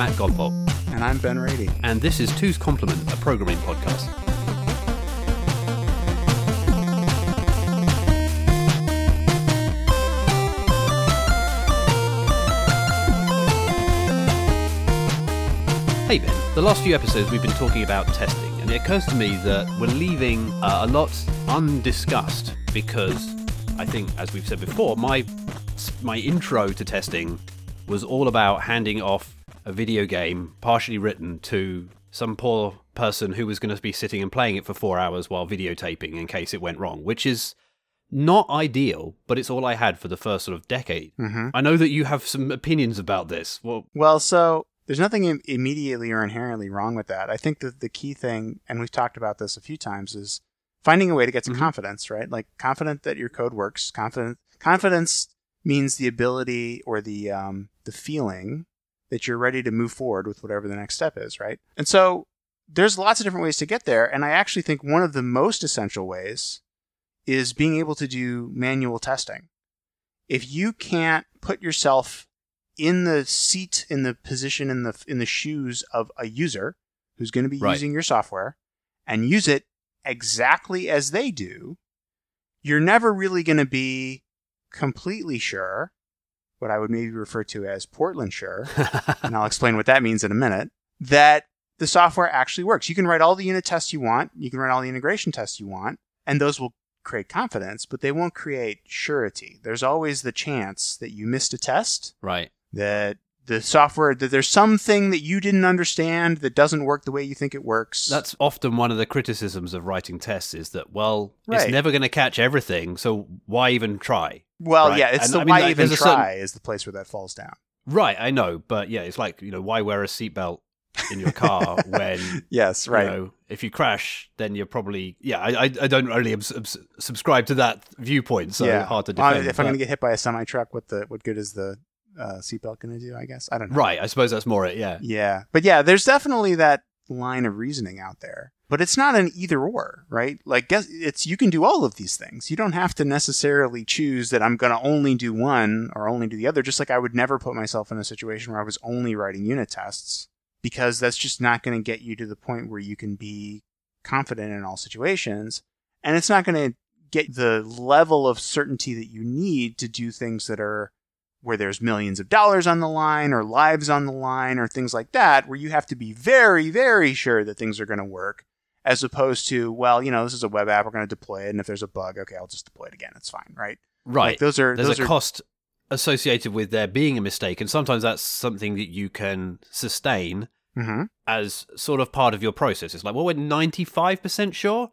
Matt Godbolt. And I'm Ben Rady. And this is Two's Complement, a programming podcast. Hey Ben, the last few episodes we've been talking about testing, and it occurs to me that we're leaving uh, a lot undiscussed because I think, as we've said before, my my intro to testing was all about handing off a video game partially written to some poor person who was going to be sitting and playing it for four hours while videotaping in case it went wrong, which is not ideal, but it's all I had for the first sort of decade. Mm-hmm. I know that you have some opinions about this. Well, Well, so there's nothing Im- immediately or inherently wrong with that. I think that the key thing, and we've talked about this a few times, is finding a way to get some Mhm. confidence, right? Like confident that your code works. Confident confidence means the ability or the um, the feeling that you're ready to move forward with whatever the next step is, right? And so there's lots of different ways to get there, and I actually think one of the most essential ways is being able to do manual testing. If you can't put yourself in the seat, in the position, in the in the shoes of a user who's going to be Right. using your software, and use it exactly as they do, you're never really going to be completely sure. What I would maybe refer to as Portland sure, and I'll explain what that means in a minute. That the software actually works. You can write all the unit tests you want. You can write all the integration tests you want, and those will create confidence, but they won't create surety. There's always the chance that you missed a test, right. that the software, that there's something that you didn't understand that doesn't work the way you think it works. That's often one of the criticisms of writing tests is that, well, Right. it's never going to catch everything, so why even try? well, right. yeah, it's And, the I mean, why like, even try certain- is the place where that falls down. Right, I know, but yeah, it's like, you know, why wear a seatbelt in your car when Yes, right. You know, if you crash, then you're probably yeah. I I, I don't really abs- abs- subscribe to that viewpoint, so yeah. hard to defend. if I'm going to get hit by a semi truck, what the what good is the uh, seatbelt going to do? I guess I don't know. right, I suppose that's more it. Yeah, Yeah, but yeah, there's definitely that line of reasoning out there. But it's not an either or, right? Like, guess it's you can do all of these things. You don't have to necessarily choose that I'm going to only do one or only do the other. Just like I would never put myself in a situation where I was only writing unit tests because that's just not going to get you to the point where you can be confident in all situations, and it's not going to get the level of certainty that you need to do things that are where there's millions of dollars on the line or lives on the line or things like that, where you have to be very, very sure that things are going to work, as opposed to, well, you know, this is a web app, we're going to deploy it, and if there's a bug, okay, I'll just deploy it again. It's fine, right? right. Like those are There's those a are cost associated with there being a mistake, and sometimes that's something that you can sustain Mhm. as sort of part of your process. It's like, well, we're 95% sure,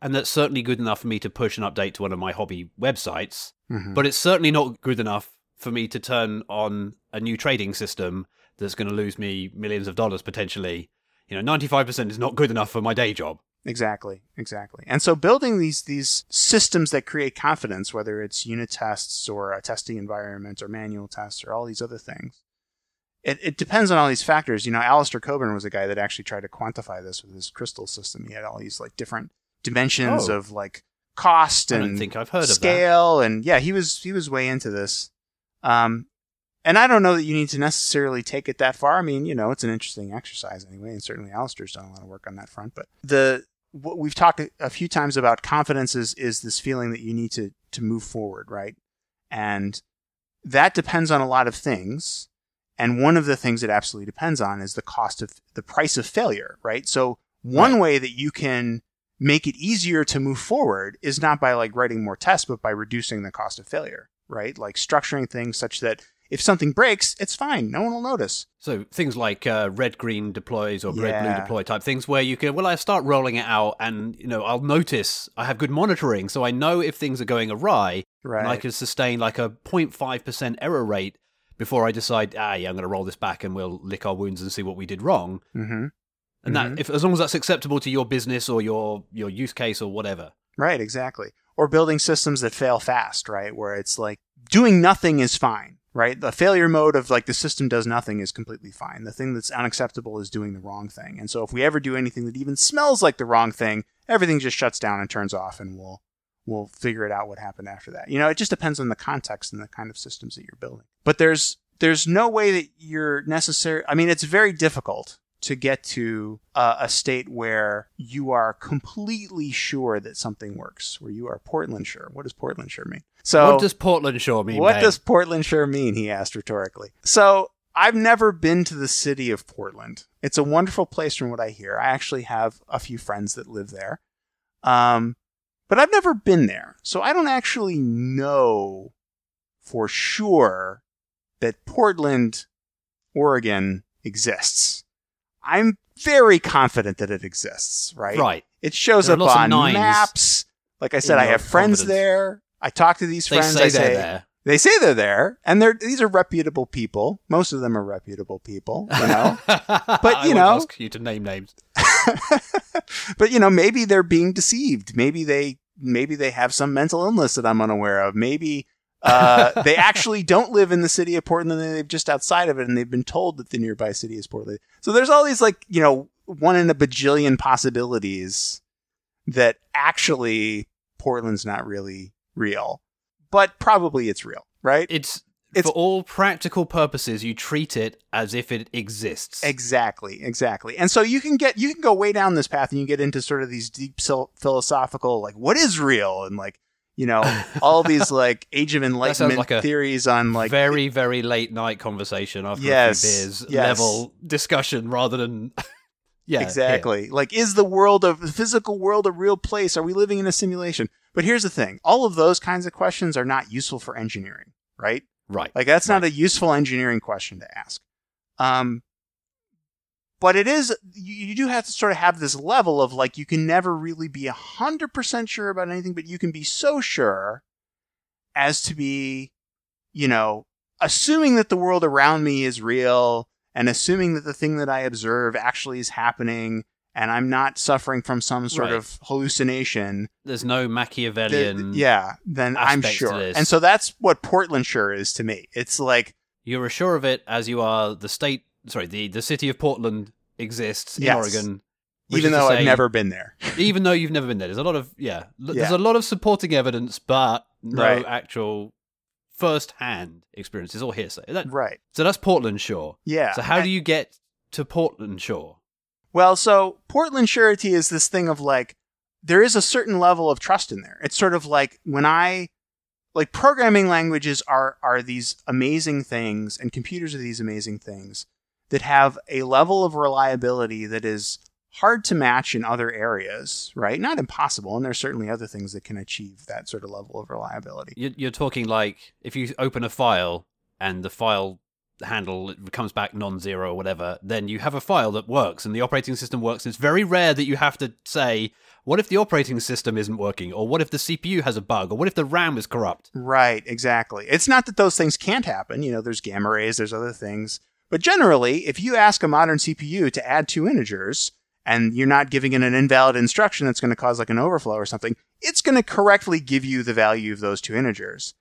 and that's certainly good enough for me to push an update to one of my hobby websites. Mhm. But it's certainly not good enough for me to turn on a new trading system that's going to lose me millions of dollars potentially. You know, 95% is not good enough for my day job. Exactly, exactly. And so building these these systems that create confidence, whether it's unit tests or a testing environment or manual tests or all these other things, it, it depends on all these factors. You know, Alistair Cockburn was a guy that actually tried to quantify this with his crystal system. He had all these like different dimensions Oh. of like cost and don't think I've heard of that. scale and yeah, he was he was way into this. Um and I don't know that you need to necessarily take it that far. I mean, you know, it's an interesting exercise anyway, and certainly Alistair's done a lot of work on that front. But the what we've talked a, few times about confidence is is this feeling that you need to to move forward, right? And that depends on a lot of things. And one of the things it absolutely depends on is the cost of the price of failure, right? So one Right. way that you can make it easier to move forward is not by like writing more tests, but by reducing the cost of failure, right? Like structuring things such that if something breaks, it's fine. No one will notice. So things like uh, red green deploys or red blue Yeah. deploy type things where you can well I start rolling it out and you know I'll notice I have good monitoring so I know if things are going awry Right. and I can sustain like a 0.5% error rate before I decide ah yeah I'm going to roll this back and we'll lick our wounds and see what we did wrong mm-hmm. and Mhm. that if as long as that's acceptable to your business or your your use case or whatever Right, exactly. Or building systems that fail fast, right? Where it's like doing nothing is fine, right? The failure mode of like the system does nothing is completely fine. The thing that's unacceptable is doing the wrong thing. And so if we ever do anything that even smells like the wrong thing, everything just shuts down and turns off and we'll we'll figure it out what happened after that. You know, it just depends on the context and the kind of systems that you're building. But there's there's no way that you're necessary. I mean, it's very difficult to get to uh, a state where you are completely sure that something works, where you are Portland sure. What does Portland sure mean? So what does Portland sure mean? what does Portland sure mean? He asked rhetorically. So I've never been to the city of Portland. It's a wonderful place from what I hear. I actually have a few friends that live there. Um, but I've never been there. So I don't actually know for sure that Portland, Oregon exists. I'm very confident that it exists, right? right? It shows There up on maps. Like I said, I have friends confidence. there. I talk to these They friends. say I they're say there. they say they're there, and they're these are reputable people. Most of them are reputable people, you know. but you know- ask you to name names. but you know, maybe they're being deceived. Maybe they maybe they have some mental illness that I'm unaware of. Maybe uh, they actually don't live in the city of Portland they live just outside of it and they've been told that the nearby city is Portland. So there's all these like, you know, one in a bajillion possibilities that actually Portland's not really real. But probably it's real, right? It's, It's- for all practical purposes, you treat it as if it exists. Exactly, exactly. And so you can get you can go way down this path and you get into sort of these deep philosophical like what is real and like you know all these like age of enlightenment like theories on like very, very late night conversation after Yes, a few beers yes. level discussion rather than. yeah, exactly. Like is the world of the physical world a real place? Are we living in a simulation? But here's the thing. All of those kinds of questions are not useful for engineering, right? Right. Like that's not a useful engineering question to ask. Um, but it is you, you do have to sort of have this level of like you can never really be a hundred percent sure about anything, but you can be so sure as to be, you know, assuming that the world around me is real and assuming that the thing that I observe actually is happening and I'm not suffering from some sort Right. of hallucination There's no Machiavellian. yeah, then I'm sure. And so that's what Portland sure is to me. It's like You're as sure of it as you are the state. Sorry, the the city of Portland exists in Oregon. even though I've never been there. even though you've never been there, there's a lot of yeah, l- there's a lot of supporting evidence, but no Right. actual first-hand experience. It's all hearsay. That- Right. so that's Portland sure. Yeah. So how do you get to Portland sure? Well, so Portland surety is this thing of like there is a certain level of trust in there. It's sort of like when I like programming languages are are these amazing things and computers are these amazing things that have a level of reliability that is hard to match in other areas, right? Not impossible, and there's certainly other things that can achieve that sort of level of reliability. You- You're talking like if you open a file and the file handle comes back non-zero or whatever, then you have a file that works and the operating system works. It's very rare that you have to say, "What if the operating system isn't working?" or "What if the CPU has a bug?" or "What if the RAM is corrupt?" Right, exactly. It's not that those things can't happen. You know, there's gamma rays, there's other things. But generally, if you ask a modern CPU to add two integers and you're not giving it an invalid instruction that's going to cause like an overflow or something, it's going to correctly give you the value of those two integers.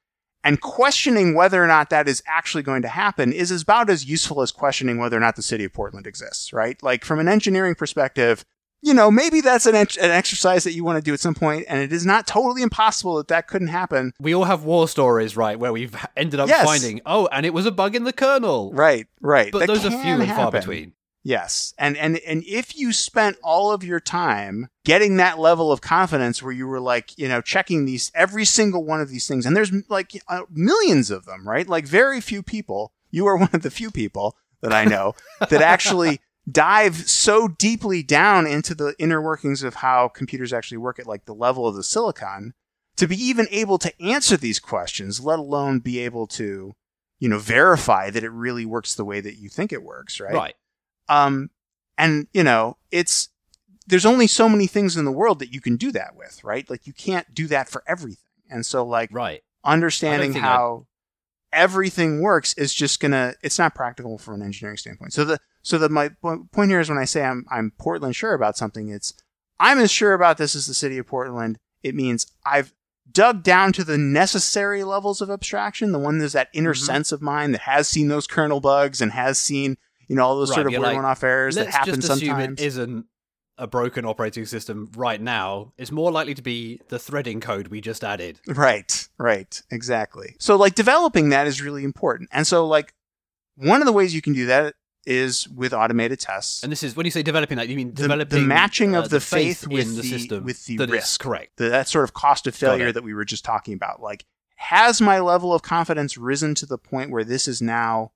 And questioning whether or not that is actually going to happen is about as useful as questioning whether or not the city of Portland exists, right? Like from an engineering perspective, you know, maybe that's an, an exercise that you want to do at some point, and it is not totally impossible that that couldn't happen. We all have war stories, right, where we've ended up Yes. finding, "Oh, and it was a bug in the kernel." Right, right. But That those are few and far between. Yes, and and and if you spent all of your time getting that level of confidence, where you were like, you know, checking these every single one of these things, and there's like uh, millions of them, right? Like very few people. You are one of the few people that I know that actually dive so deeply down into the inner workings of how computers actually work at like the level of the silicon to be even able to answer these questions, let alone be able to, you know, verify that it really works the way that you think it works, right? Right. Um, and you know, it's there's only so many things in the world that you can do that with, right? Like you can't do that for everything. And so like Right. understanding how everything works is just gonna it's not practical from an engineering standpoint. So the so the my point here is when I say I'm I'm Portland sure about something, it's I'm as sure about this as the city of Portland. It means I've dug down to the necessary levels of abstraction, the one that's that inner Mhm. sense of mine that has seen those kernel bugs and has seen, you know, all those Right, sort of weird like, one-off errors that happen just assume sometimes. it isn't a broken operating system right now. It's more likely to be the threading code we just added. Right, right, exactly. So like developing that is really important. And so like one of the ways you can do that is with automated tests. And this is when you say developing that, you mean The- developing the matching uh, of the faith in with the, the- system with the that risk. correct. the, that sort of cost of failure that we were just talking about. Like, has my level of confidence risen to the point where this is now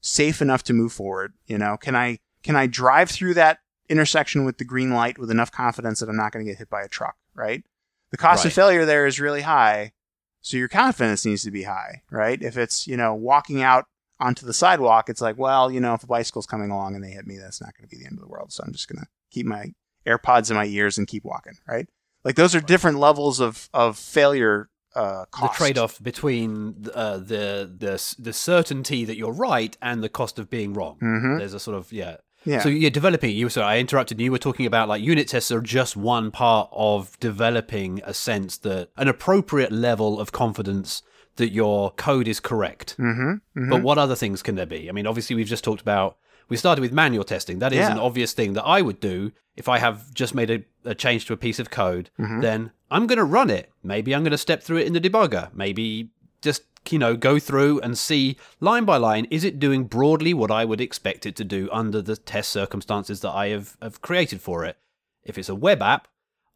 safe enough to move forward? You know, can I can I drive through that intersection with the green light with enough confidence that I'm not going to get hit by a truck? Right. The cost of failure there is really high, so your confidence needs to be high. Right. If it's you know walking out onto the sidewalk, it's like, well, you know, if a bicycle's coming along and they hit me, that's not going to be the end of the world. So I'm just going to keep my AirPods in my ears and keep walking. Right. Like those are different levels of of failure uh, cost. The trade-off between uh, the the the certainty that you're right and the cost of being wrong. Mhm. There's a sort of yeah. Yeah. So you're developing. You sorry, I interrupted. You were talking about like unit tests are just one part of developing a sense that an appropriate level of confidence that your code is correct. mm-hmm. But what other things can there be? I mean, obviously, we've just talked about. We started with manual testing. That is Yeah. an obvious thing that I would do if I have just made a, a change to a piece of code. Mhm. Then I'm going to run it. Maybe I'm going to step through it in the debugger. Maybe just you know go through and see line by line is it doing broadly what I would expect it to do under the test circumstances that I have, have created for it. If it's a web app,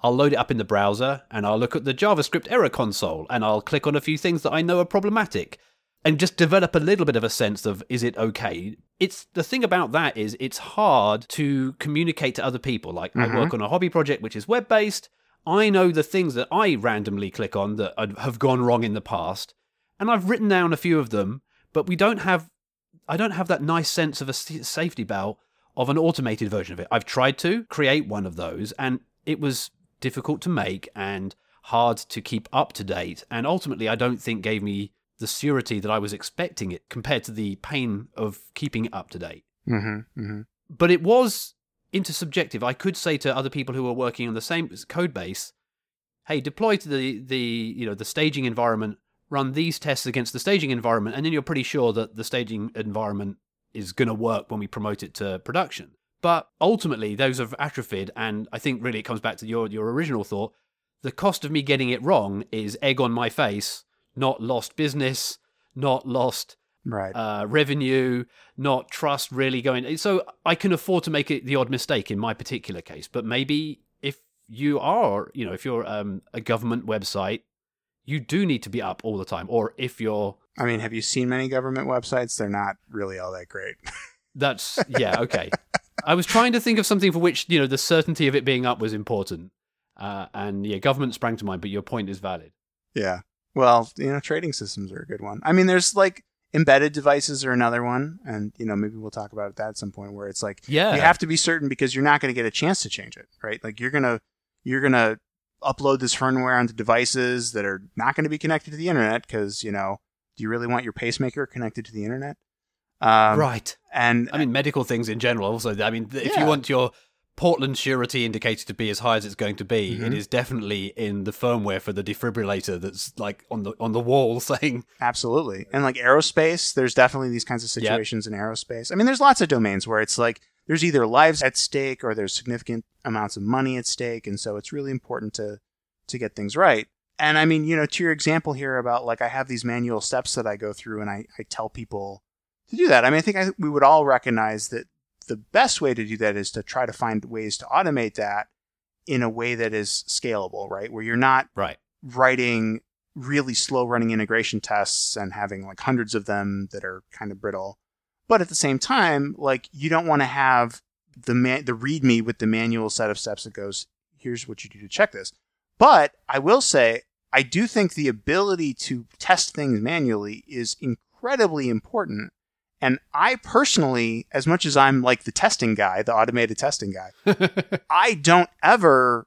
I'll load it up in the browser and I'll look at the JavaScript error console and I'll click on a few things that I know are problematic and just develop a little bit of a sense of is it okay? It's the thing about that is it's hard to communicate to other people. Like Mhm. i work on a hobby project which is web based i know the things that i randomly click on that have gone wrong in the past and i've written down a few of them but we don't have i don't have that nice sense of a safety belt of an automated version of it. I've tried to create one of those and it was difficult to make and hard to keep up to date and ultimately i don't think gave me the surety that I was expecting it compared to the pain of keeping it up to date. Mm-hmm. Mm-hmm. But it was intersubjective. I could say to other people who were working on the same code base, "Hey, deploy to the the you know the staging environment, run these tests against the staging environment, and then you're pretty sure that the staging environment is going to work when we promote it to production." But ultimately, those have atrophied, and I think really it comes back to your your original thought. The cost of me getting it wrong is egg on my face, not lost business, not lost Right. uh, revenue, not trust really going. So I can afford to make it the odd mistake in my particular case. But maybe if you are, you know, if you're um, a government website, you do need to be up all the time. Or if you're, I mean, have you seen many government websites? They're not really all that great. that's yeah, okay. I was trying to think of something for which you know the certainty of it being up was important, uh, and yeah, government sprang to mind. But your point is valid. yeah. Well, you know, trading systems are a good one. I mean, there's like embedded devices are another one, and you know, maybe we'll talk about that at some point where it's like Yeah, you have to be certain because you're not going to get a chance to change it, right? Like you're gonna you're gonna upload this firmware onto devices that are not going to be connected to the internet because you know, do you really want your pacemaker connected to the internet? Um, right. And I mean, medical things in general. Also, I mean, if Yeah. you want your Portland surety indicator to be as high as it's going to be, Mhm. it is definitely in the firmware for the defibrillator that's like on the on the wall saying, Absolutely. And like aerospace, there's definitely these kinds of Yep. situations in aerospace. I mean, there's lots of domains where it's like there's either lives at stake or there's significant amounts of money at stake. And so it's really important to, to get things right. And I mean, you know, to your example here about like I have these manual steps that I go through and I, I tell people to do that. I mean, I think I, we would all recognize that the best way to do that is to try to find ways to automate that in a way that is scalable, right? Where you're not right, writing really slow running integration tests and having like hundreds of them that are kind of brittle. But at the same time, like you don't want to have the man- the README with the manual set of steps that goes, here's what you do to check this. But I will say, I do think the ability to test things manually is incredibly important. And I personally, as much as I'm like the testing guy, the automated testing guy, I don't ever,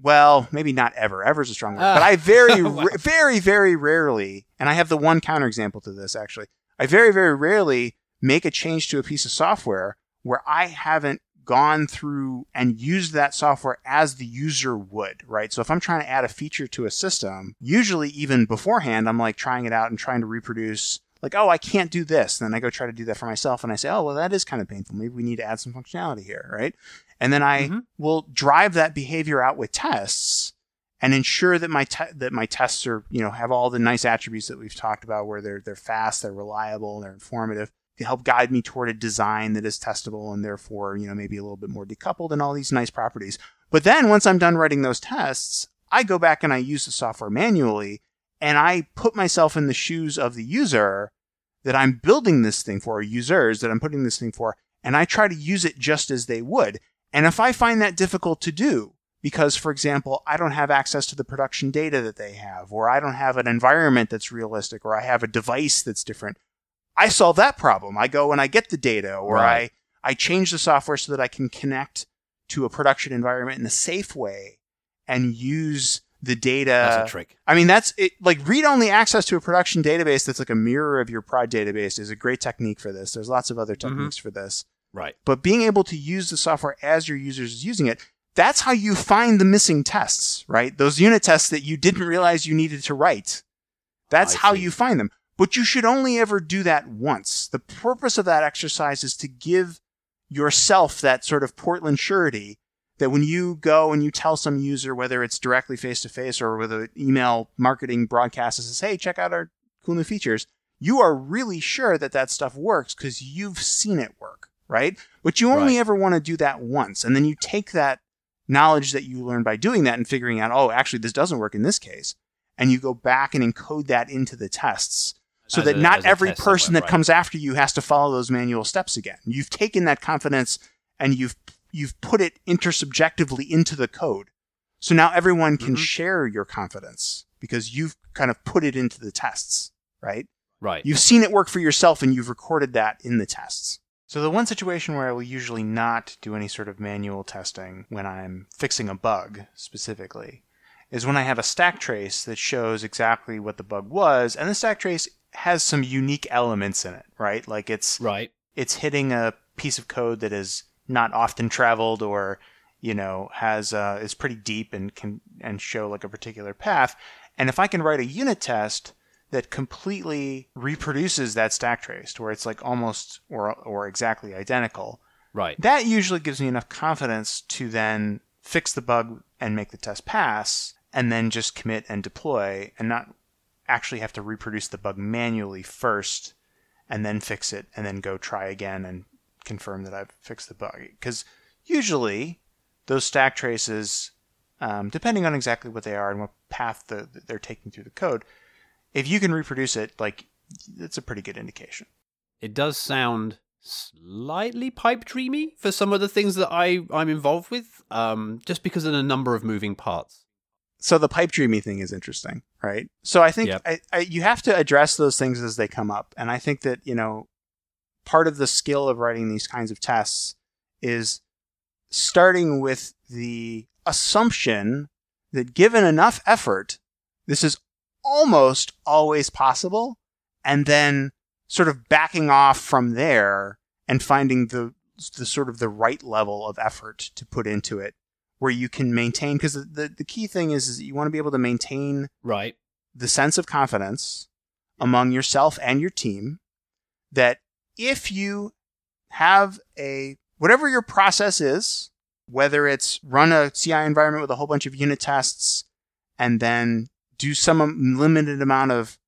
well, maybe not ever, ever is a strong word, but I ah. very, Wow. ra- very, very rarely, and I have the one counterexample to this actually, I very, very rarely make a change to a piece of software where I haven't gone through and used that software as the user would, right? So if I'm trying to add a feature to a system, usually even beforehand, I'm like trying it out and trying to reproduce like, oh, I can't do this. And then I go try to do that for myself and I say, oh, well, that is kind of painful. Maybe we need to add some functionality here, right? And then I Mhm. will drive that behavior out with tests and ensure that my te- that my tests are, you know, have all the nice attributes that we've talked about where they're they're fast, they're reliable, they're informative. To help guide me toward a design that is testable and therefore, you know, maybe a little bit more decoupled and all these nice properties. But then once I'm done writing those tests, I go back and I use the software manually and I put myself in the shoes of the user that I'm building this thing for, or users that I'm putting this thing for, and I try to use it just as they would. And if I find that difficult to do, because, for example, I don't have access to the production data that they have, or I don't have an environment that's realistic, or I have a device that's different, I solve that problem. I go and I get the data, or Right. I, I change the software so that I can connect to a production environment in a safe way and use the data. That's a trick. I mean, that's it. Like read only access to a production database that's like a mirror of your prod database is a great technique for this. There's lots of other Mm-hmm. techniques for this. Right. But being able to use the software as your users is using it, that's how you find the missing tests, right? Those unit tests that you didn't realize you needed to write. That's I how see. you find them. But you should only ever do that once. The purpose of that exercise is to give yourself that sort of Portland surety that when you go and you tell some user, whether it's directly face to face or with an email marketing broadcast that says, hey, check out our cool new features, you are really sure that that stuff works because you've seen it work, right? But you only Right. ever want to do that once. And then you take that knowledge that you learned by doing that and figuring out, oh, actually, this doesn't work in this case. And you go back and encode that into the tests so As that a- not every person that right. comes after you has to follow those manual steps again. You've taken that confidence and you've you've put it intersubjectively into the code. So now everyone can Mhm. share your confidence because you've kind of put it into the tests, right? Right. You've seen it work for yourself and you've recorded that in the tests. So the one situation where I will usually not do any sort of manual testing when I'm fixing a bug specifically is when I have a stack trace that shows exactly what the bug was and the stack trace has some unique elements in it, right? Like it's right. it's hitting a piece of code that is not often traveled or you know has uh, is pretty deep and can and show like a particular path and if i can write a unit test that completely reproduces that stack trace to where it's like almost or or exactly identical Right. that usually gives me enough confidence to then fix the bug and make the test pass and then just commit and deploy and not actually have to reproduce the bug manually first and then fix it and then go try again and confirm that I've fixed the bug. Because usually those stack traces, um, depending on exactly what they are and what path the, they're taking through the code, if you can reproduce it, like it's a pretty good indication. It does sound slightly pipe dreamy for some of the things that I I'm involved with, um, just because of the number of moving parts. so the pipe dreamy thing is interesting, right? So I think Yep. I, I, you have to address those things as they come up, and I think that you know part of the skill of writing these kinds of tests is starting with the assumption that given enough effort, this is almost always possible, and then sort of backing off from there and finding the the sort of the right level of effort to put into it where you can maintain because the, the, the key thing is, is you want to be able to maintain Right. the sense of confidence among yourself and your team that if you have a whatever your process is whether it's run a ci environment with a whole bunch of unit tests and then do some limited amount of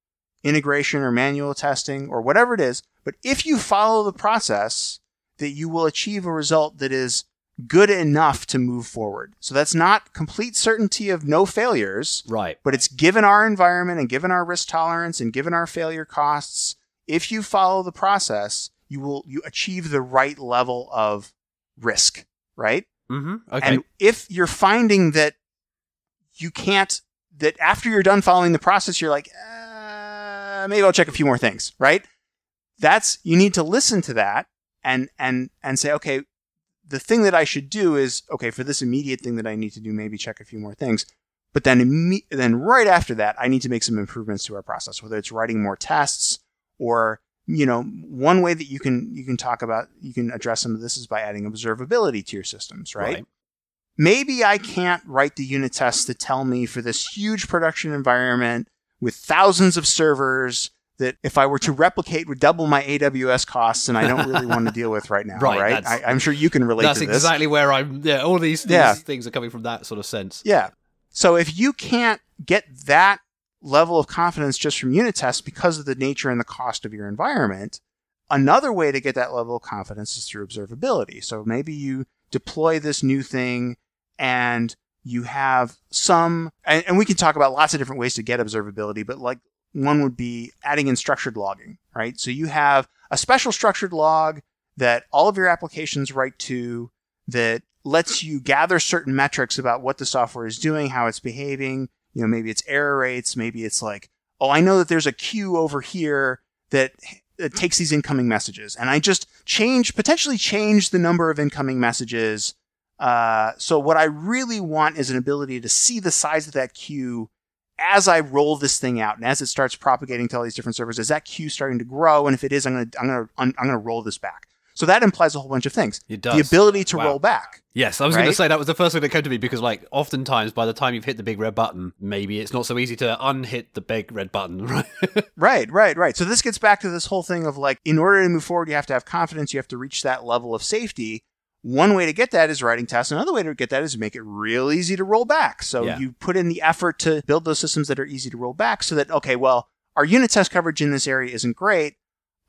integration or manual testing or whatever it is but if you follow the process that you will achieve a result that is good enough to move forward so that's not complete certainty of no failures Right. but it's given our environment and given our risk tolerance and given our failure costs if you follow the process you will you achieve the right level of risk right Mm-hmm. Okay. and if you're finding that you can't that after you're done following the process you're like uh, maybe i'll check a few more things right that's you need to listen to that and and and say okay the thing that i should do is okay for this immediate thing that i need to do maybe check a few more things but then imme- then right after that i need to make some improvements to our process whether it's writing more tests or you know one way that you can you can talk about you can address some of this is by adding observability to your systems right, maybe i can't write the unit tests to tell me for this huge production environment with thousands of servers that if I were to replicate would double my AWS costs, and I don't really want to deal with right now. Right, Right? I, I'm sure you can relate That's to this. exactly where I'm. Yeah. All these, these Yeah. things are coming from that sort of sense. Yeah. So if you can't get that level of confidence just from unit tests because of the nature and the cost of your environment, Another way to get that level of confidence is through observability. So maybe you deploy this new thing and you have some, and, and, we can talk about lots of different ways to get observability, but like one would be adding in structured logging, right? So you have a special structured log that all of your applications write to that lets you gather certain metrics about what the software is doing, how it's behaving. You know, maybe it's error rates, maybe it's like, oh, I know that there's a queue over here that it takes these incoming messages. And I just change, potentially change the number of incoming messages. Uh, so what I really want is an ability to see the size of that queue as I roll this thing out and as it starts propagating to all these different servers. Is that queue starting to grow? And if it is, I'm to, I'm to, I'm going to roll this back. So that implies a whole bunch of things. It does. The ability to Wow. roll back. Yes, I was Right? going to say that was the first thing that came to me because, like, oftentimes by the time you've hit the big red button, maybe it's not so easy to unhit the big red button, right? Right, right, right. So this gets back to this whole thing of like, in order to move forward, you have to have confidence. You have to reach that level of safety. One way to get that is writing tests. Another way to get that is make it real easy to roll back. So Yeah. you put in the effort to build those systems that are easy to roll back so that, okay, well, our unit test coverage in this area isn't great.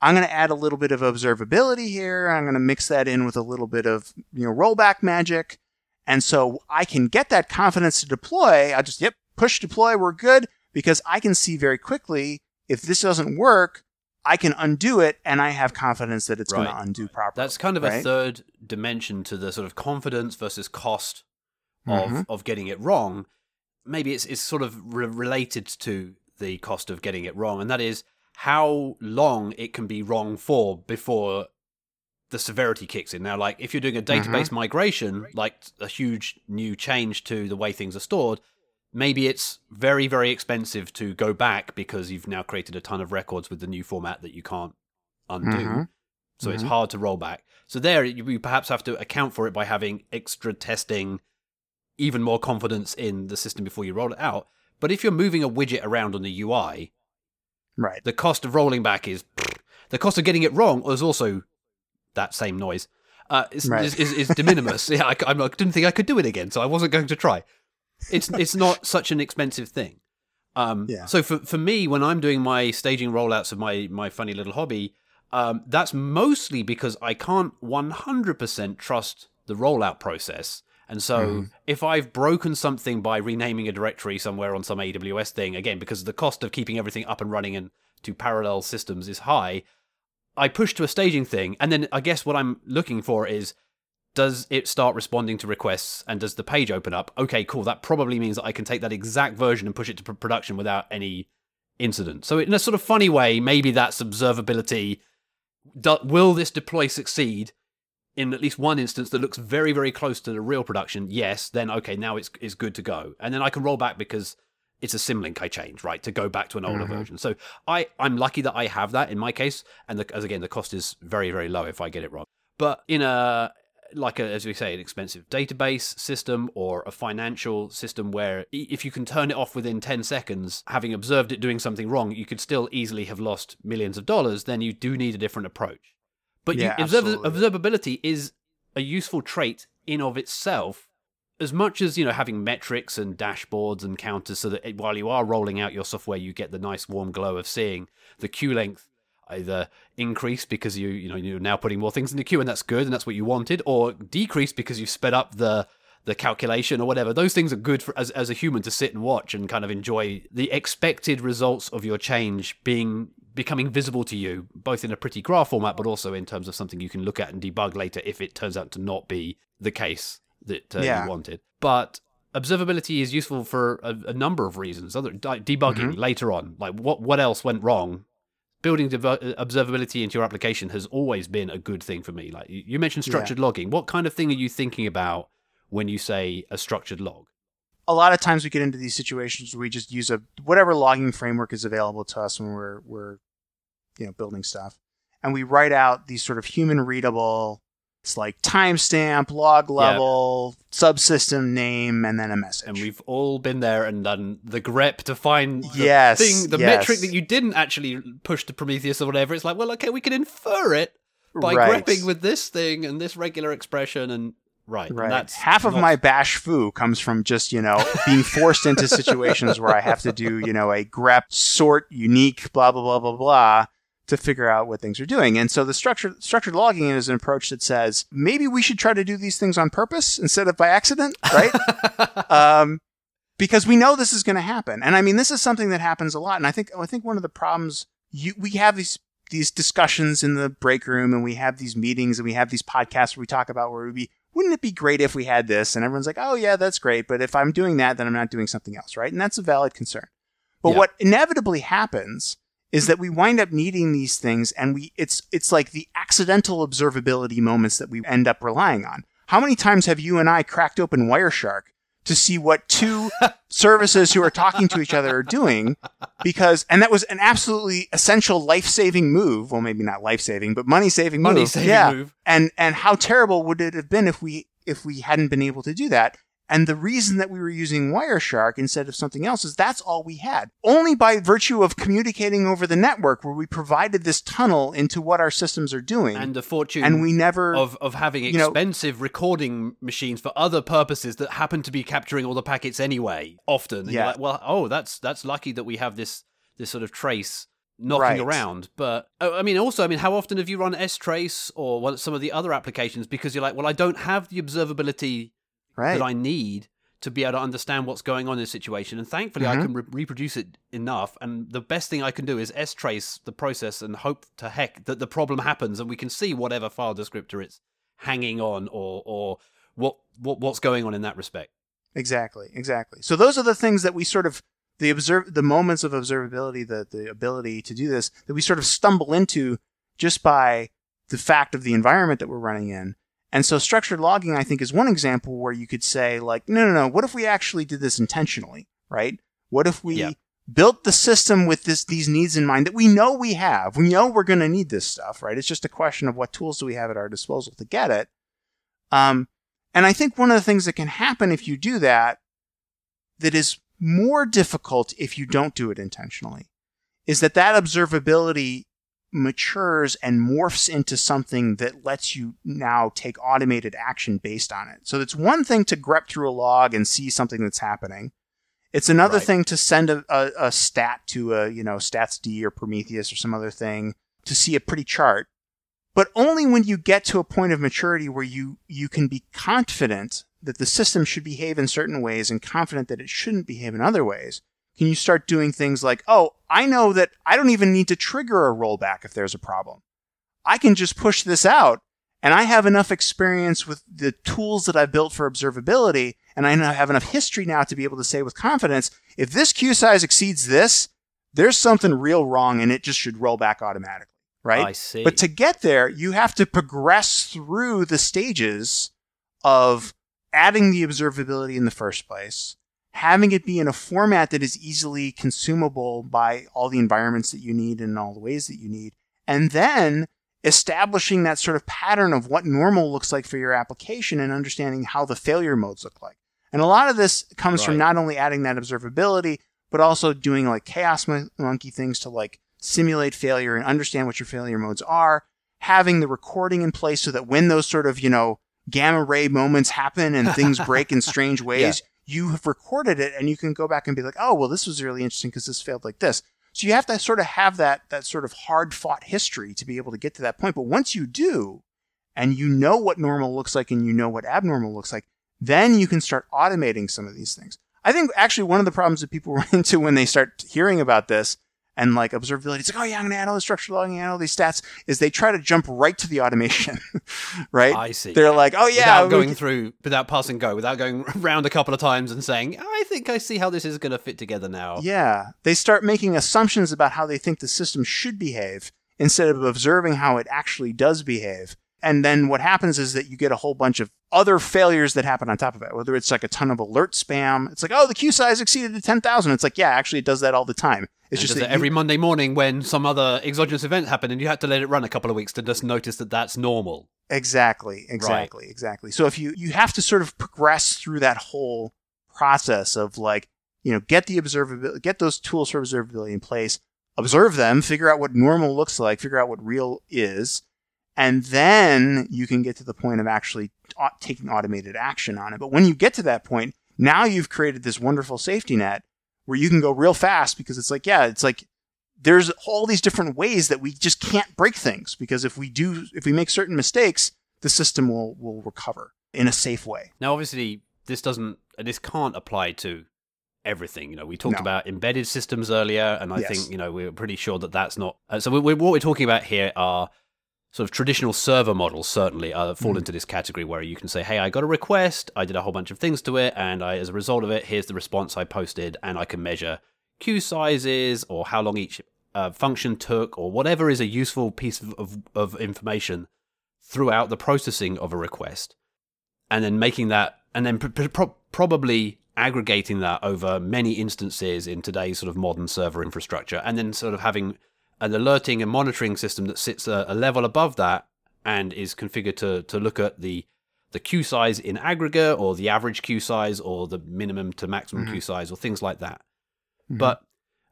I'm going to add a little bit of observability here. I'm going to mix that in with a little bit of, you know, rollback magic. And so I can get that confidence to deploy. I just, yep, push deploy. We're good because I can see very quickly if this doesn't work, I can undo it and I have confidence that it's going to undo properly. That's kind of a third dimension to the sort of confidence versus cost of, Mhm. of getting it wrong. Maybe it's, it's sort of re- related to the cost of getting it wrong, and that is how long it can be wrong for before the severity kicks in. Now, like if you're doing a database migration, like a huge new change to the way things are stored, maybe it's very, very expensive to go back because you've now created a ton of records with the new format that you can't undo. Mhm. So it's Mhm. hard to roll back. So there, you perhaps have to account for it by having extra testing, even more confidence in the system before you roll it out. But if you're moving a widget around on the UI, Right. the cost of rolling back is the cost of getting it wrong is also that same noise. Uh, is, Right. is, is, is de minimis. yeah, I, I didn't think I could do it again, so I wasn't going to try. It's it's not such an expensive thing. Um, Yeah. So for for me, when I'm doing my staging rollouts of my my funny little hobby, um, that's mostly because I can't 100% trust the rollout process. And so Mhm. if I've broken something by renaming a directory somewhere on some AWS thing, again, because the cost of keeping everything up and running in two parallel systems is high, I push to a staging thing. And then I guess what I'm looking for is does it start responding to requests and does the page open up? Okay, cool. That probably means that I can take that exact version and push it to pr- production without any incident. So, in a sort of funny way, maybe that's observability. Do- will this deploy succeed in at least one instance that looks very, very close to the real production? Yes, then okay, now it's, it's good to go. And then I can roll back because it's a symlink I changed, right, to go back to an older Mhm. version. So I, I'm lucky that I have that in my case. And the, as again, the cost is very, very low if I get it wrong. But in a like a, as we say, an expensive database system or a financial system where if you can turn it off within 10 seconds, having observed it doing something wrong, you could still easily have lost millions of dollars, then you do need a different approach. But Yeah, you, observ- observability is a useful trait in of itself. As much as you know having metrics and dashboards and counters so that it- while you are rolling out your software you get the nice warm glow of seeing the queue length either increase because you you know you're now putting more things in the queue and that's good and that's what you wanted or decrease because you've sped up the the calculation or whatever. Those things are good for as, as a human to sit and watch and kind of enjoy the expected results of your change being becoming visible to you both in a pretty graph format but also in terms of something you can look at and debug later if it turns out to not be the case that uh, Yeah. you wanted but observability is useful for a, a number of reasons other like debugging Mm-hmm. later on like what what else went wrong building dev- observability into your application has always been a good thing for me like you mentioned Yeah. structured logging what kind of thing are you thinking about when you say a structured log a lot of times we get into these situations where we just use a whatever logging framework is available to us when we're we're you know building stuff and we write out these sort of human readable it's like timestamp log level subsystem name and then a message and we've all been there and done the grep to find the Yes, thing the yes. metric that you didn't actually push to prometheus or whatever it's like well okay we can infer it by Right. grepping with this thing and this regular expression and right Right. that's Half of not- my bash foo comes from just, you know, being forced into situations where I have to do, you know, a grep sort unique, blah, blah, blah, blah, blah, to figure out what things are doing. And so the structured structured logging is an approach that says maybe we should try to do these things on purpose instead of by accident, right? um, because we know this is going to happen. And I mean, this is something that happens a lot. And I think I think one of the problems you, we have these these discussions in the break room, and we have these meetings, and we have these podcasts where we talk about where we be. Wouldn't it be great if we had this? And everyone's like, "Oh yeah, that's great." But if I'm doing that, then I'm not doing something else, right? And that's a valid concern. But Yeah. what inevitably happens is that we wind up needing these things and we it's it's like the accidental observability moments that we end up relying on. How many times have you and I cracked open Wireshark to see what two services who are talking to each other are doing because and that was an absolutely essential life-saving move, well maybe not life-saving, but money-saving move. Money saving yeah. move. And and how terrible would it have been if we if we hadn't been able to do that? And the reason that we were using Wireshark instead of something else is that's all we had. Only by virtue of communicating over the network where we provided this tunnel into what our systems are doing. And the fortune and we never of, of having you know- expensive recording machines for other purposes that happen to be capturing all the packets anyway, often. And you're Yeah. like, well, oh, that's that's lucky that we have this this sort of trace knocking Right. around. But oh, I mean, also, I mean, how often have you run strace or some of the other applications because you're like, well, I don't have the observability right. that I need to be able to understand what's going on in this situation. And thankfully, I Mhm. can re- reproduce it enough. And the best thing I can do is strace the process and hope to heck that the problem happens and we can see whatever file descriptor it's hanging on or or what, what what's going on in that respect. Exactly, exactly. So those are the things that we sort of the observe the moments of observability, the the ability to do this that we sort of stumble into just by the fact of the environment that we're running in. And so structured logging, I think, is one example where you could say, like, no, no, no, what if we actually did this intentionally, right? What if we Yeah. built the system with this these needs in mind that we know we have? We know we're going to need this stuff, right? It's just a question of what tools do we have at our disposal to get it. Um, and I think one of the things that can happen if you do that, that is more difficult if you don't do it intentionally, is that that observability matures and morphs into something that lets you now take automated action based on it. So it's one thing to grep through a log and see something that's happening. It's another Right. thing to send a, a, a stat to a, you know, StatsD or Prometheus or some other thing to see a pretty chart but only when you get to a point of maturity where you you can be confident that the system should behave in certain ways and confident that it shouldn't behave in other ways can you start doing things like oh i know that i don't even need to trigger a rollback if there's a problem i can just push this out and i have enough experience with the tools that i've built for observability and i have enough history now to be able to say with confidence if this queue size exceeds this there's something real wrong and it just should roll back automatically right I see. but to get there, you have to progress through the stages of adding the observability in the first place, having it be in a format that is easily consumable by all the environments that you need and all the ways that you need, and then establishing that sort of pattern of what normal looks like for your application and understanding how the failure modes look like. And a lot of this comes from not only adding that observability, but also doing like chaos monkey things to like simulate failure and understand what your failure modes are, having the recording in place so that when those sort of, you know, gamma ray moments happen and things break in strange ways, you have recorded it and you can go back and be like, oh, well, this was really interesting because this failed like this. So you have to sort of have that, that sort of hard fought history to be able to get to that point. But once you do, and you know what normal looks like and you know what abnormal looks like, then you can start automating some of these things. I think actually one of the problems that people run into when they start hearing about this and like observability, it's like, oh yeah, I'm going to add all the structure logging, add all these stats, is they try to jump right to the automation, right? I see. They're like, oh yeah, without going through, without passing go, without going round a couple of times and saying, I think I see how this is going to fit together now. Yeah, they start making assumptions about how they think the system should behave instead of observing how it actually does behave. And then what happens is that you get a whole bunch of other failures that happen on top of it. Whether it's like a ton of alert spam, it's like, oh, the queue size exceeded to 10,000. It's like, yeah, actually, it does that all the time. It's And just that every you, Monday morning when some other exogenous event happened and you had to let it run a couple of weeks to just notice that that's normal. exactly, exactly, exactly. So if you you have to sort of progress through that whole process of like, you know, get the observability, get those tools for observability in place, observe them, figure out what normal looks like, figure out what real is, and then you can get to the point of actually taking automated action on it. But when you get to that point, now you've created this wonderful safety net where you can go real fast because it's like, yeah, it's like there's all these different ways that we just can't break things because if we do, if we make certain mistakes, the system will will recover in a safe way. Now, obviously, this doesn't, this can't apply to everything. You know, we talked No. about embedded systems earlier, and I Yes. think you know we're pretty sure that that's not. Uh, so we, we, what we're talking about here are sort of traditional server models. Certainly, uh, fall Mhm. into this category where you can say, "Hey, I got a request. I did a whole bunch of things to it, and I, as a result of it, here's the response I posted, and I can measure queue sizes or how long each uh, function took, or whatever is a useful piece of, of, of information throughout the processing of a request." and then making that and then pr- pr- probably aggregating that over many instances in today's sort of modern server infrastructure and then sort of having an alerting and monitoring system that sits a, a level above that and is configured to to look at the the queue size in aggregate or the average queue size or the minimum to maximum Mhm. queue size or things like that Mhm. but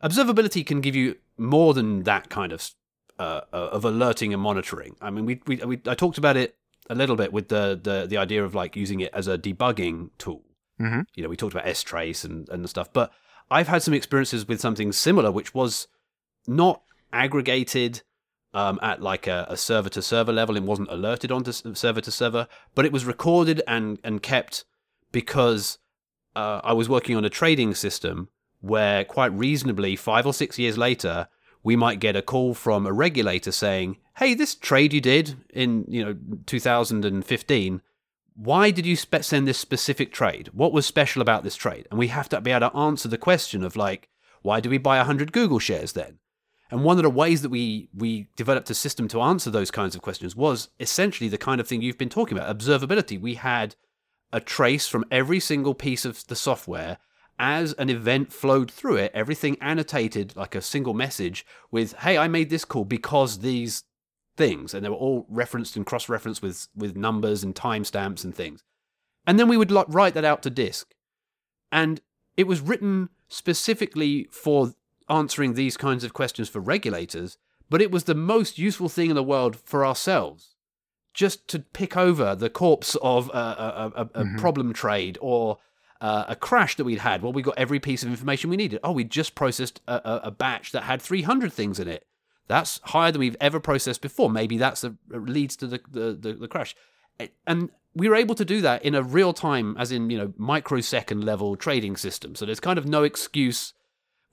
observability can give you more than that kind of uh, of alerting and monitoring. I mean, we, we we I talked about it a little bit with the the the idea of like using it as a debugging tool. Mhm. You know, we talked about strace and and stuff, but I've had some experiences with something similar, which was not aggregated um, at like a, server to server level. It wasn't alerted onto server to server, but it was recorded and and kept because uh, I was working on a trading system where quite reasonably five or six years later we might get a call from a regulator saying, "Hey, this trade you did in you know 2015, why did you spe- send this specific trade? What was special about this trade?" And we have to be able to answer the question of like, "Why do we buy 100 Google shares then?" And one of the ways that we we developed a system to answer those kinds of questions was essentially the kind of thing you've been talking about, observability. We had a trace from every single piece of the software as an event flowed through it, everything annotated like a single message with, hey, I made this call because these things. And they were all referenced and cross referenced with, with numbers and timestamps and things. And then we would write that out to disk. And it was written specifically for answering these kinds of questions for regulators, but it was the most useful thing in the world for ourselves. Just to pick over the corpse of a, a, a, a Mhm. problem trade or uh, a crash that we'd had. Well, we got every piece of information we needed. Oh, we just processed a, a, a batch that had 300 things in it. That's higher than we've ever processed before. Maybe that's a, leads to the, the, the, the crash. And we were able to do that in a real time, as in, you know, microsecond level trading system. So there's kind of no excuse.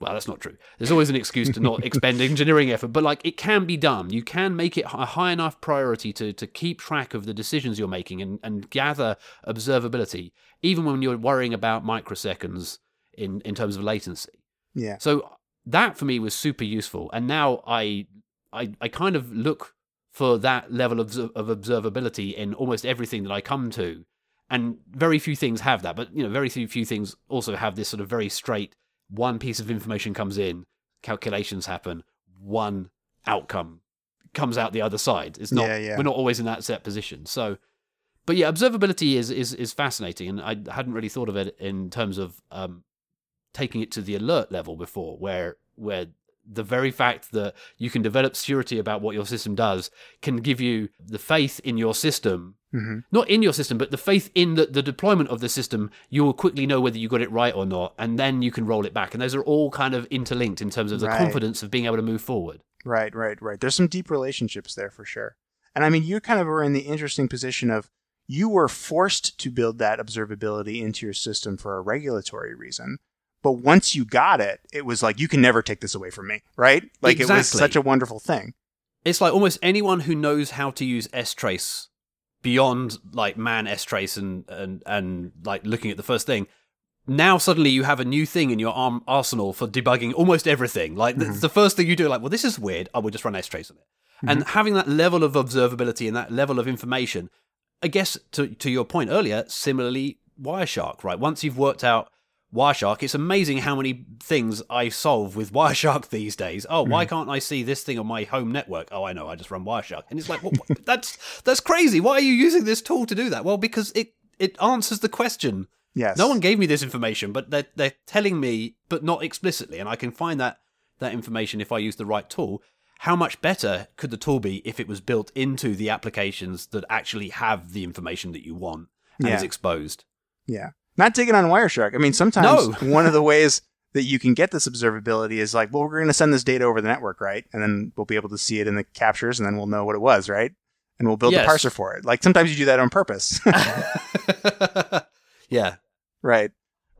Well, that's not true. There's always an excuse to not expend engineering effort, but like it can be done. You can make it a high enough priority to to keep track of the decisions you're making and, and gather observability, even when you're worrying about microseconds in, in terms of latency. Yeah. So that for me was super useful, and now I I, I kind of look for that level of, of observability in almost everything that I come to, and very few things have that. But you know, very few few things also have this sort of very straight. One piece of information comes in, calculations happen, one outcome comes out the other side. It's not Yeah, yeah. we're not always in that set position. So, but yeah, observability is is is fascinating, and I hadn't really thought of it in terms of um, taking it to the alert level before, where where the very fact that you can develop security about what your system does can give you the faith in your system hmm not in your system, but the faith in the, the deployment of the system, you will quickly know whether you got it right or not, and then you can roll it back. And those are all kind of interlinked in terms of the Right. confidence of being able to move forward. Right, right, right. There's some deep relationships there for sure. And I mean, you kind of were in the interesting position of you were forced to build that observability into your system for a regulatory reason. But once you got it, it was like, you can never take this away from me, right? Like it was such a wonderful thing. It's like almost anyone who knows how to use strace beyond like man strace and, and and like looking at the first thing. Now suddenly you have a new thing in your arm arsenal for debugging almost everything. Like Mhm. it's the first thing you do, like, well, this is weird. I will just run strace on it. And having that level of observability and that level of information, I guess to to your point earlier, similarly Wireshark, right? Once you've worked out Wireshark, it's amazing how many things I solve with Wireshark these days. Oh, why hmm. can't I see this thing on my home network? Oh, I know, I just run Wireshark. And it's like, well, what- that's that's crazy. Why are you using this tool to do that? Well, because it it answers the question. Yes. No one gave me this information, but they're they're telling me, but not explicitly, and I can find that that information if I use the right tool. How much better could the tool be if it was built into the applications that actually have the information that you want and Yeah. is exposed? Yeah. Not digging on Wireshark. I mean, sometimes No. one of the ways that you can get this observability is like, well, we're going to send this data over the network, right? And then we'll be able to see it in the captures, and then we'll know what it was, right? And we'll build Yes. the parser for it. Like sometimes you do that on purpose, yeah. right?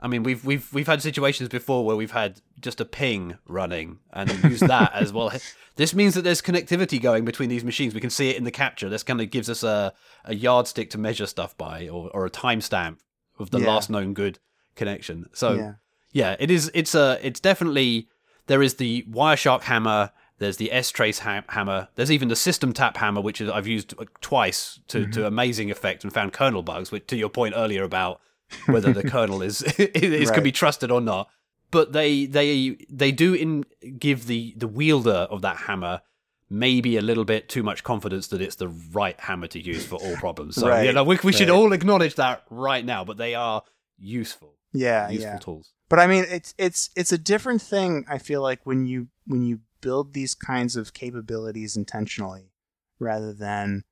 I mean, we've we've we've had situations before where we've had just a ping running and use that as well. This means that there's connectivity going between these machines. We can see it in the capture. This kind of gives us a, a yardstick to measure stuff by, or, or a timestamp of the Yeah. last known good connection. So yeah. yeah, it is. It's a. It's definitely there is the Wireshark hammer. There's the strace ha- hammer. There's even the SystemTap hammer, which is I've used uh, twice to, Mm-hmm. to amazing effect and found kernel bugs. Which, to your point earlier about whether the kernel is is can be trusted or not. But they they they do in give the the wielder of that hammer maybe a little bit too much confidence that it's the right hammer to use for all problems. So Right, you know we, we should right. all acknowledge that right now. But they are useful, Yeah, useful yeah. tools. But I mean, it's it's it's a different thing. I feel like when you when you build these kinds of capabilities intentionally, rather than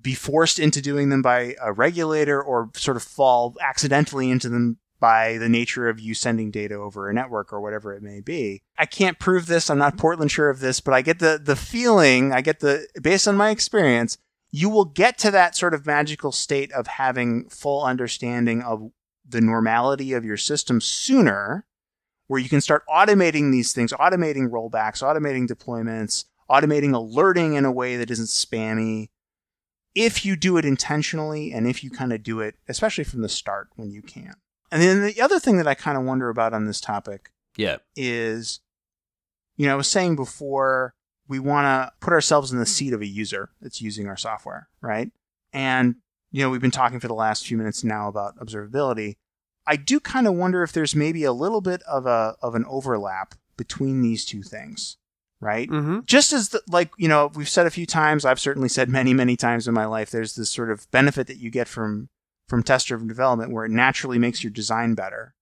be forced into doing them by a regulator or sort of fall accidentally into them by the nature of you sending data over a network or whatever it may be. I can't prove this. I'm not Portland sure of this, but I get the the feeling. I get the based on my experience. You will get to that sort of magical state of having full understanding of the normality of your system sooner, where you can start automating these things, automating rollbacks, automating deployments, automating alerting in a way that isn't spammy. If you do it intentionally and if you kind of do it, especially from the start when you can. And then the other thing that I kind of wonder about on this topic Yeah. is, you know, I was saying before, we want to put ourselves in the seat of a user that's using our software, right? And, you know, we've been talking for the last few minutes now about observability. I do kind of wonder if there's maybe a little bit of a of an overlap between these two things, right? Mm-hmm. just as the, like you know we've said a few times i've certainly said many many times in my life there's this sort of benefit that you get from from test driven development where it naturally makes your design better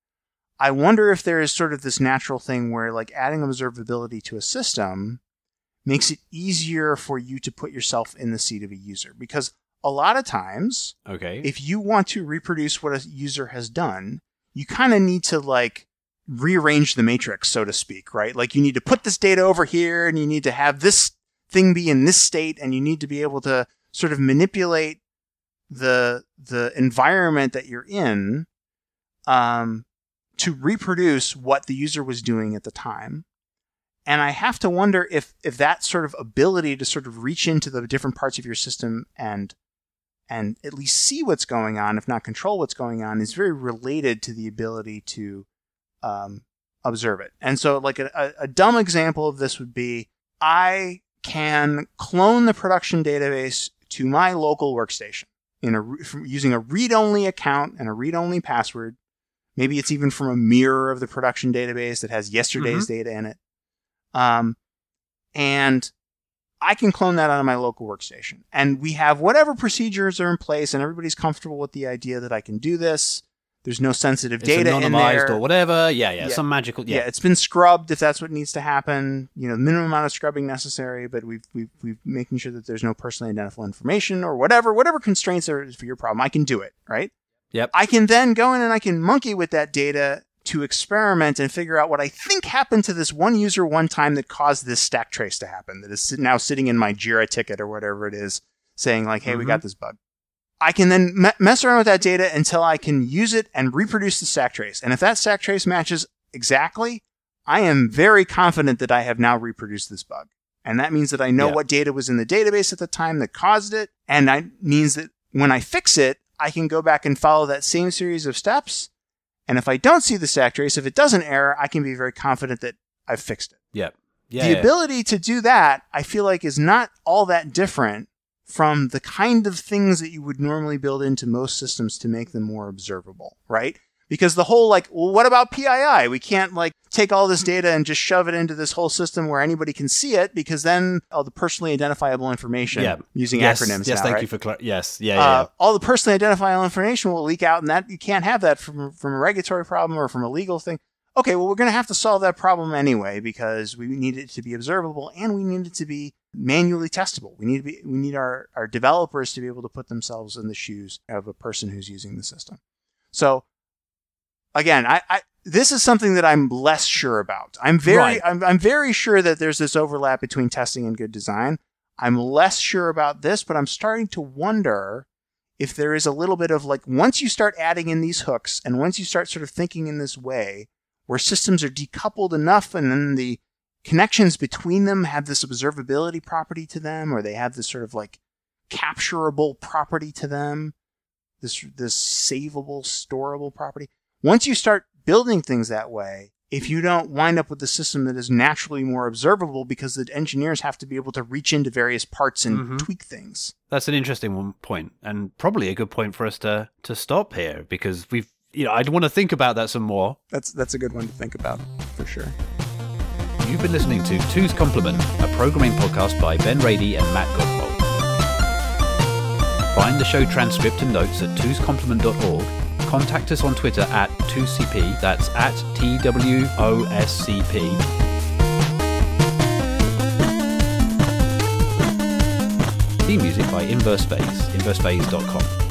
i wonder if there is sort of this natural thing where like adding observability to a system makes it easier for you to put yourself in the seat of a user because a lot of times Okay. if you want to reproduce what a user has done, you kind of need to like rearrange the matrix, so to speak, right? Like you need to put this data over here and you need to have this thing be in this state and you need to be able to sort of manipulate the the environment that you're in um, to reproduce what the user was doing at the time. And I have to wonder if if that sort of ability to sort of reach into the different parts of your system and and at least see what's going on, if not control what's going on, is very related to the ability to um, observe it. And so, like a, a, dumb example of this would be I can clone the production database to my local workstation in a from using a read-only account and a read-only password. Maybe it's even from a mirror of the production database that has yesterday's data in it. Um, and I can clone that out of my local workstation. And we have whatever procedures are in place, and everybody's comfortable with the idea that I can do this. There's no sensitive It's data in anonymized there. or whatever. Yeah, yeah, Yeah. Some magical. yeah. Yeah. it's been scrubbed if that's what needs to happen. You know, minimum amount of scrubbing necessary, but we've we've we've making sure that there's no personally identifiable information or whatever whatever constraints there is for your problem. I can do it, right? Yep. I can then go in and I can monkey with that data to experiment and figure out what I think happened to this one user one time that caused this stack trace to happen that is now sitting in my Jira ticket or whatever it is saying like, hey, we Mhm. got this bug. I can then me- mess around with that data until I can use it and reproduce the stack trace. And if that stack trace matches exactly, I am very confident that I have now reproduced this bug. And that means that I know Yeah. what data was in the database at the time that caused it. And that means that when I fix it, I can go back and follow that same series of steps. And if I don't see the stack trace, if it doesn't error, I can be very confident that I've fixed it. Yep. Yeah. the yeah. ability to do that, I feel like, is not all that different from the kind of things that you would normally build into most systems to make them more observable, right? Because the whole like, well, what about PII? We can't like take all this data and just shove it into this whole system where anybody can see it because then all the personally identifiable information Yeah. using yes, acronyms. Yes. now, thank right? you for. Clar- yes. Yeah. Yeah. uh, all the personally identifiable information will leak out, and that you can't have that from from a regulatory problem or from a legal thing. Okay, well, we're going to have to solve that problem anyway because we need it to be observable and we need it to be manually testable. We need to be we need our our developers to be able to put themselves in the shoes of a person who's using the system. So again, I, I this is something that I'm less sure about. I'm very Right. I'm, I'm very sure that there's this overlap between testing and good design. I'm less sure about this, but I'm starting to wonder if there is a little bit of like once you start adding in these hooks and once you start sort of thinking in this way where systems are decoupled enough and then the connections between them have this observability property to them or they have this sort of like capturable property to them this this savable storable property once you start building things that way if you don't wind up with a system that is naturally more observable because the engineers have to be able to reach into various parts and Mhm. tweak things That's an interesting one point, and probably a good point for us to to stop here because we've. You know, I'd want to think about that some more. that's that's a good one to think about for sure You've been listening to Two's Complement, a programming podcast by Ben Rady and Matt Godbolt. Find the show transcript and notes at twoscomplement.org. Contact us on Twitter at 2CP, that's at TWOSCP. Theme music by Inverse Phase, inversephase.com.